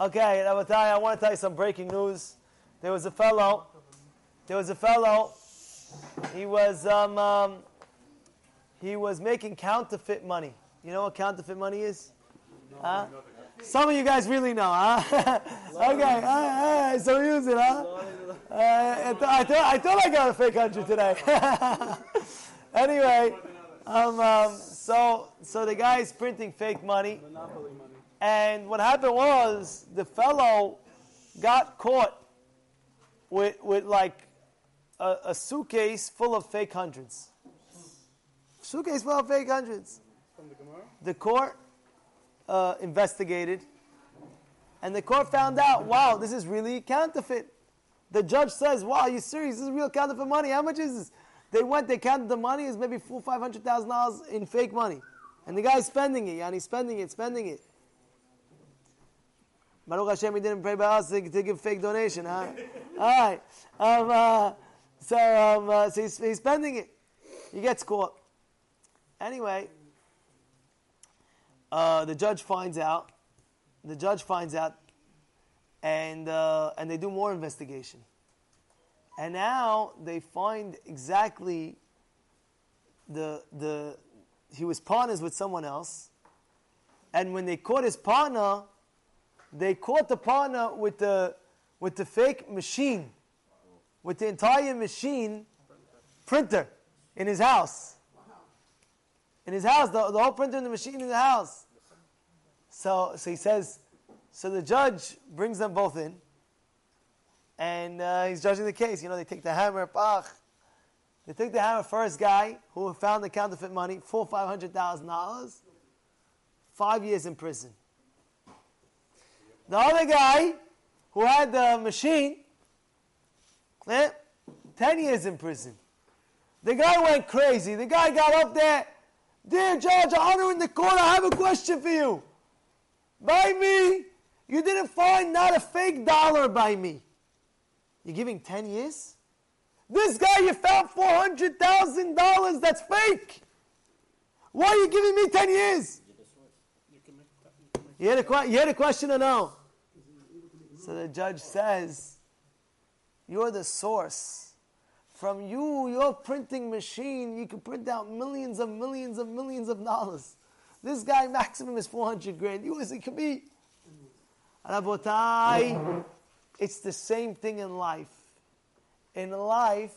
Okay, I want to tell you some breaking news. There was a fellow, there was a fellow, he was, um, um, he was making counterfeit money. You know what counterfeit money is? Huh? Some of you guys really know, huh? okay, uh, so use it, huh? Uh, I, th- I, th- I thought I got a fake hundred today. anyway, um, um, so so the guy's printing fake money, and what happened was the fellow got caught with with like a, a suitcase full of fake hundreds. Suitcase full of fake hundreds. The court uh, investigated, and the court found out, wow, this is really counterfeit. The judge says, wow, you serious? This is real counterfeit money. How much is this? They went, they counted the money, it's maybe four, five hundred thousand dollars in fake money. And the guy's spending it, and he's spending it, spending it. Baruch Hashem, he didn't pray by us to, to give fake donation, huh? All right. Um, uh, so, um, uh, so he's, he's spending it. He gets caught. Anyway, uh, the judge finds out. The judge finds out, and uh, and they do more investigation. And now they find exactly the the he was partners with someone else, and when they caught his partner, they caught the partner with the with the fake machine, with the entire machine printer in his house in his house, the, the whole printer and the machine in the house. So, so he says, so the judge brings them both in, and uh, he's judging the case. You know, they take the hammer. They take the hammer first guy who found the counterfeit money, four five hundred thousand dollars, five years in prison. The other guy who had the machine, eh, ten years in prison. The guy went crazy. The guy got up there Dear Judge, I honor in the court, I have a question for you. By me, you didn't find not a fake dollar by me. You're giving 10 years? This guy, you found $400,000 that's fake. Why are you giving me 10 years? You had, a, you had a question or no? So the judge says, You're the source from you, your printing machine, you can print out millions and millions and millions of dollars. This guy maximum is 400 grand. You as it could be. Rabotai, it's the same thing in life. In life,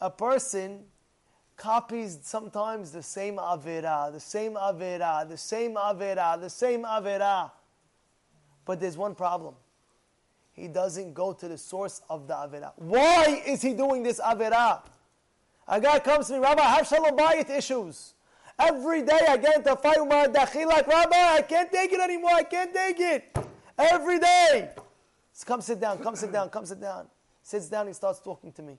a person copies sometimes the same avera, the same avera, the same avera, the same avera. But there's one problem he doesn't go to the source of the Avera. Why is he doing this Avera? A guy comes to me, Rabbi, I have Shalom Bayit issues. Every day I get into a fight with my dachi like, Rabbi, I can't take it anymore, I can't take it. Every day. So come sit down, come sit down, come sit down. Sits down, he starts talking to me.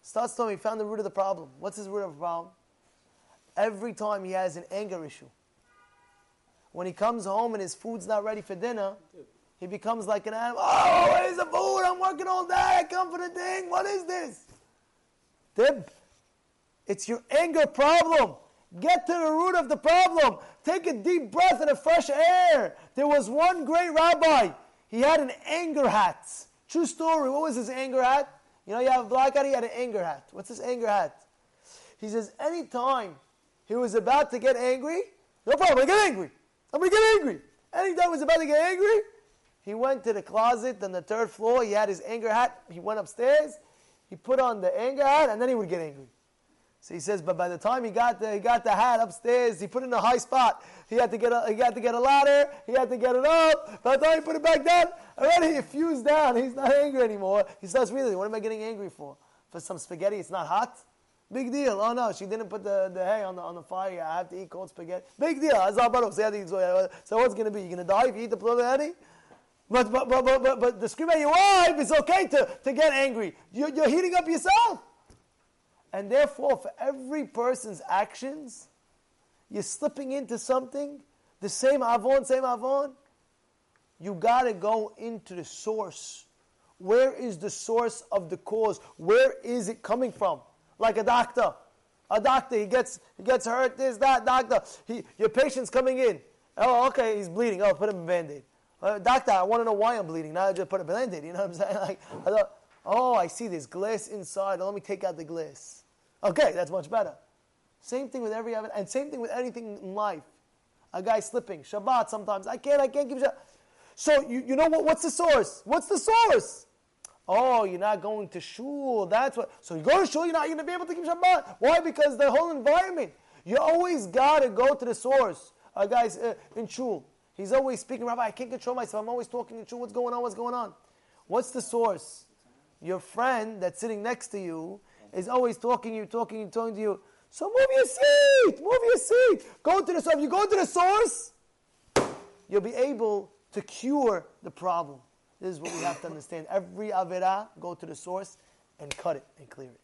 Starts telling me, he found the root of the problem. What's his root of the problem? Every time he has an anger issue. When he comes home and his food's not ready for dinner, he becomes like an animal. Oh, where's the food? I'm working all day. I come for the thing. What is this? Dib, it's your anger problem. Get to the root of the problem. Take a deep breath in the fresh air. There was one great rabbi. He had an anger hat. True story. What was his anger hat? You know, you have a black hat, he had an anger hat. What's his anger hat? He says, anytime he was about to get angry, no problem, I get angry. I'm going to get angry. Anytime he was about to get angry, he went to the closet on the third floor. He had his anger hat. He went upstairs. He put on the anger hat, and then he would get angry. So he says, but by the time he got the, he got the hat upstairs, he put it in a high spot. He had to get a, he had to get a ladder. He had to get it up. By the time he put it back down, already it fused down. He's not angry anymore. He says, really, what am I getting angry for? For some spaghetti? It's not hot. Big deal. Oh no, she didn't put the, the hay on the on the fire. I have to eat cold spaghetti. Big deal. So what's going to be? You're going to die if you eat the spaghetti? But, but, but, but, but, but the screaming at your wife, it's okay to, to get angry. You're, you're heating up yourself. And therefore, for every person's actions, you're slipping into something, the same avon, same avon, you got to go into the source. Where is the source of the cause? Where is it coming from? Like a doctor. A doctor, he gets, he gets hurt, this, that, doctor. He, your patient's coming in. Oh, okay, he's bleeding. Oh, put him a band-aid. Uh, doctor, I want to know why I'm bleeding. Now I just put a band You know what I'm saying? Like, I thought, oh, I see there's glass inside. Let me take out the glass. Okay, that's much better. Same thing with every other, and same thing with anything in life. A guy slipping, Shabbat sometimes. I can't, I can't give Shabbat. So you, you know what? What's the source? What's the source? Oh, you're not going to shul. That's what. So you go to shul, you're not going to be able to keep Shabbat. Why? Because the whole environment. You always got to go to the source. A guy's uh, in shul. He's always speaking, Rabbi, I can't control myself. I'm always talking in shul. What's going on? What's going on? What's the source? Your friend that's sitting next to you is always talking you, talking you, talking to you. So move your seat. Move your seat. Go to the source. If you go to the source, you'll be able to cure the problem. This is what we have to understand. Every Avera, go to the source and cut it and clear it.